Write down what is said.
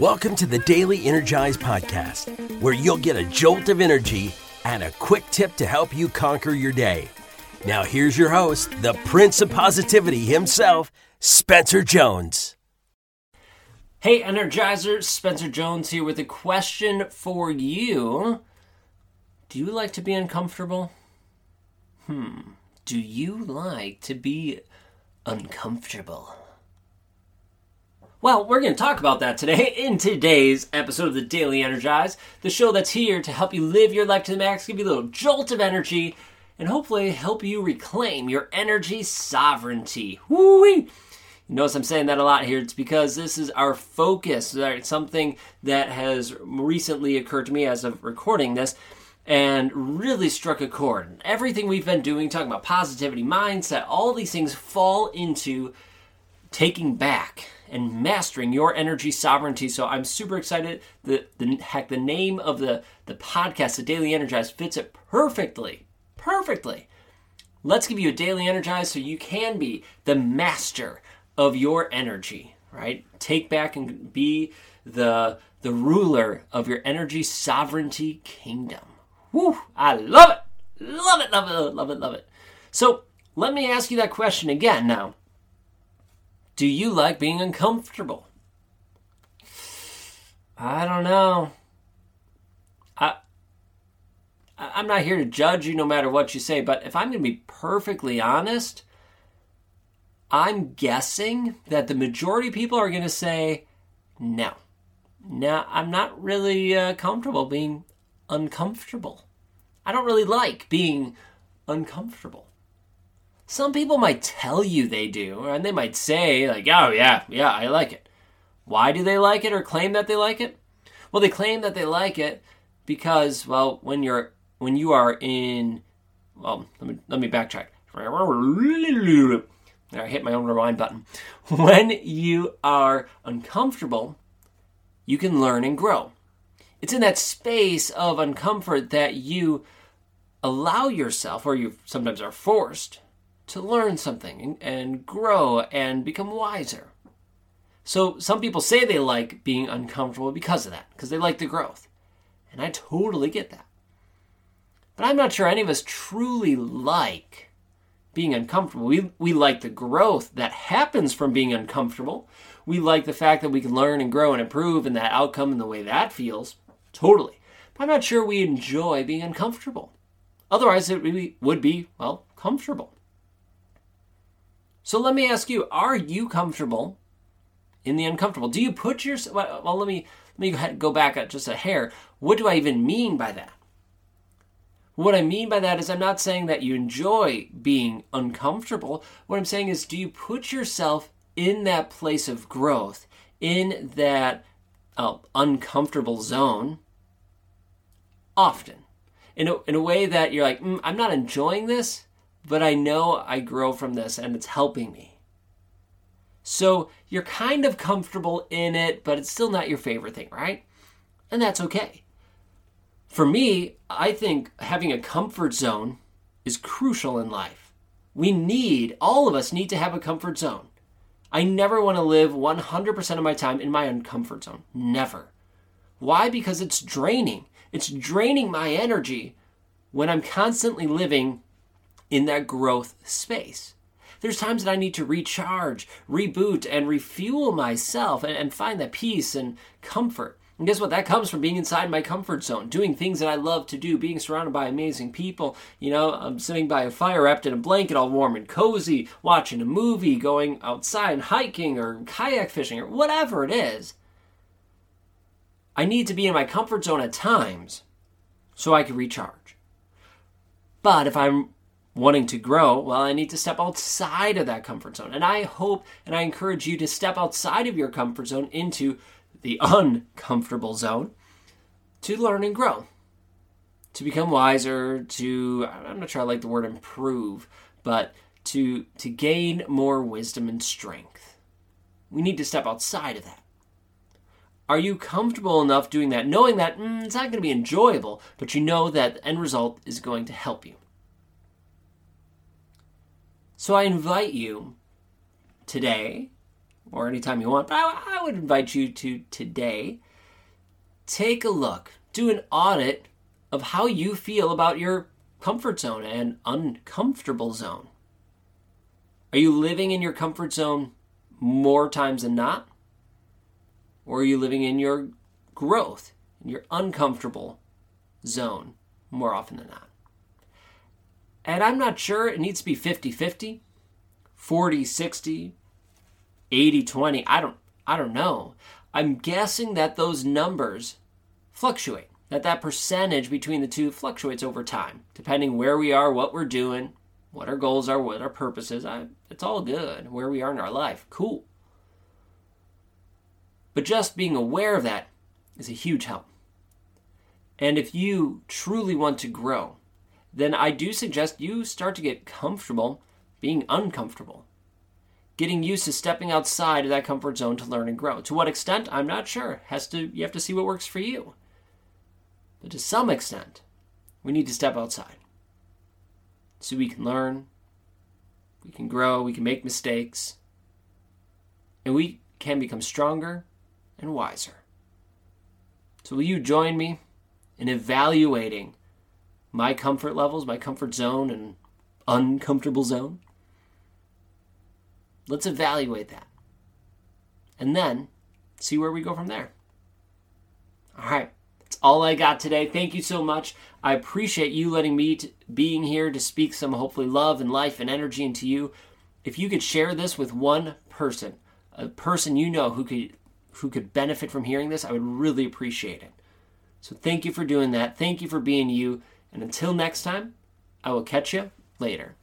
Welcome to the Daily Energize Podcast, where you'll get a jolt of energy and a quick tip to help you conquer your day. Now, here's your host, the Prince of Positivity himself, Spencer Jones. Hey, Energizer, Spencer Jones here with a question for you. Do you like to be uncomfortable? Hmm. Do you like to be uncomfortable? Well, we're going to talk about that today in today's episode of the Daily Energize, the show that's here to help you live your life to the max, give you a little jolt of energy, and hopefully help you reclaim your energy sovereignty. Woo-wee! You notice I'm saying that a lot here. It's because this is our focus. Right? Something that has recently occurred to me as of recording this and really struck a chord. Everything we've been doing, talking about positivity, mindset, all these things fall into taking back and mastering your energy sovereignty. So I'm super excited. The, the heck, the name of the, the podcast, The Daily Energize, fits it perfectly. Perfectly. Let's give you a daily energize so you can be the master of your energy, right? Take back and be the the ruler of your energy sovereignty kingdom. Woo! I love it. Love it, love it, love it, love it. So, let me ask you that question again now. Do you like being uncomfortable? I don't know. I I'm not here to judge you no matter what you say, but if I'm going to be perfectly honest, I'm guessing that the majority of people are going to say no. No, I'm not really uh, comfortable being uncomfortable. I don't really like being uncomfortable. Some people might tell you they do, and they might say, like, oh, yeah, yeah, I like it. Why do they like it or claim that they like it? Well, they claim that they like it because, well, when you're when you are in well, let me let me backtrack. I hit my own rewind button. When you are uncomfortable, you can learn and grow. It's in that space of uncomfort that you allow yourself, or you sometimes are forced, to learn something and, grow and become wiser. So some people say they like being uncomfortable because of that, because they like the growth. And I totally get that. But I'm not sure any of us truly like being uncomfortable. We, we like the growth that happens from being uncomfortable. We like the fact that we can learn and grow and improve and that outcome and the way that feels. Totally. But I'm not sure we enjoy being uncomfortable. Otherwise, it really would be, well, comfortable. So let me ask you, are you comfortable in the uncomfortable? Do you put yourself, well, let me, let me go back just a hair. What do I even mean by that? What I mean by that is, I'm not saying that you enjoy being uncomfortable. What I'm saying is, do you put yourself in that place of growth, in that uh, uncomfortable zone often? In a, in a way that you're like, mm, I'm not enjoying this, but I know I grow from this and it's helping me. So you're kind of comfortable in it, but it's still not your favorite thing, right? And that's okay. For me, I think having a comfort zone is crucial in life. We need, all of us need to have a comfort zone. I never want to live 100% of my time in my uncomfort zone. Never. Why? Because it's draining. It's draining my energy when I'm constantly living in that growth space. There's times that I need to recharge, reboot, and refuel myself and, and find that peace and comfort. And guess what? That comes from being inside my comfort zone, doing things that I love to do, being surrounded by amazing people. You know, I'm sitting by a fire wrapped in a blanket, all warm and cozy, watching a movie, going outside and hiking or kayak fishing or whatever it is. I need to be in my comfort zone at times so I can recharge. But if I'm wanting to grow, well, I need to step outside of that comfort zone. And I hope and I encourage you to step outside of your comfort zone into the uncomfortable zone to learn and grow, to become wiser, to, I'm not sure I like the word improve, but to, to gain more wisdom and strength. We need to step outside of that. Are you comfortable enough doing that, knowing that mm, it's not going to be enjoyable, but you know that the end result is going to help you? So I invite you today, or anytime you want, but I, I would invite you to today take a look, do an audit of how you feel about your comfort zone and uncomfortable zone. Are you living in your comfort zone more times than not? Or are you living in your growth, in your uncomfortable zone more often than not? And I'm not sure it needs to be 50 50, 40 60, 80 20. I don't, I don't know. I'm guessing that those numbers fluctuate, that that percentage between the two fluctuates over time, depending where we are, what we're doing, what our goals are, what our purpose is. I, it's all good, where we are in our life. Cool. But just being aware of that is a huge help. And if you truly want to grow, then I do suggest you start to get comfortable being uncomfortable. Getting used to stepping outside of that comfort zone to learn and grow. To what extent, I'm not sure. Has to you have to see what works for you. But to some extent, we need to step outside. So we can learn, we can grow, we can make mistakes, and we can become stronger and wiser. So, will you join me in evaluating my comfort levels, my comfort zone, and uncomfortable zone? Let's evaluate that. And then see where we go from there. All right. That's all I got today. Thank you so much. I appreciate you letting me t- being here to speak some hopefully love and life and energy into you. If you could share this with one person, a person you know who could who could benefit from hearing this, I would really appreciate it. So thank you for doing that. Thank you for being you. And until next time, I will catch you later.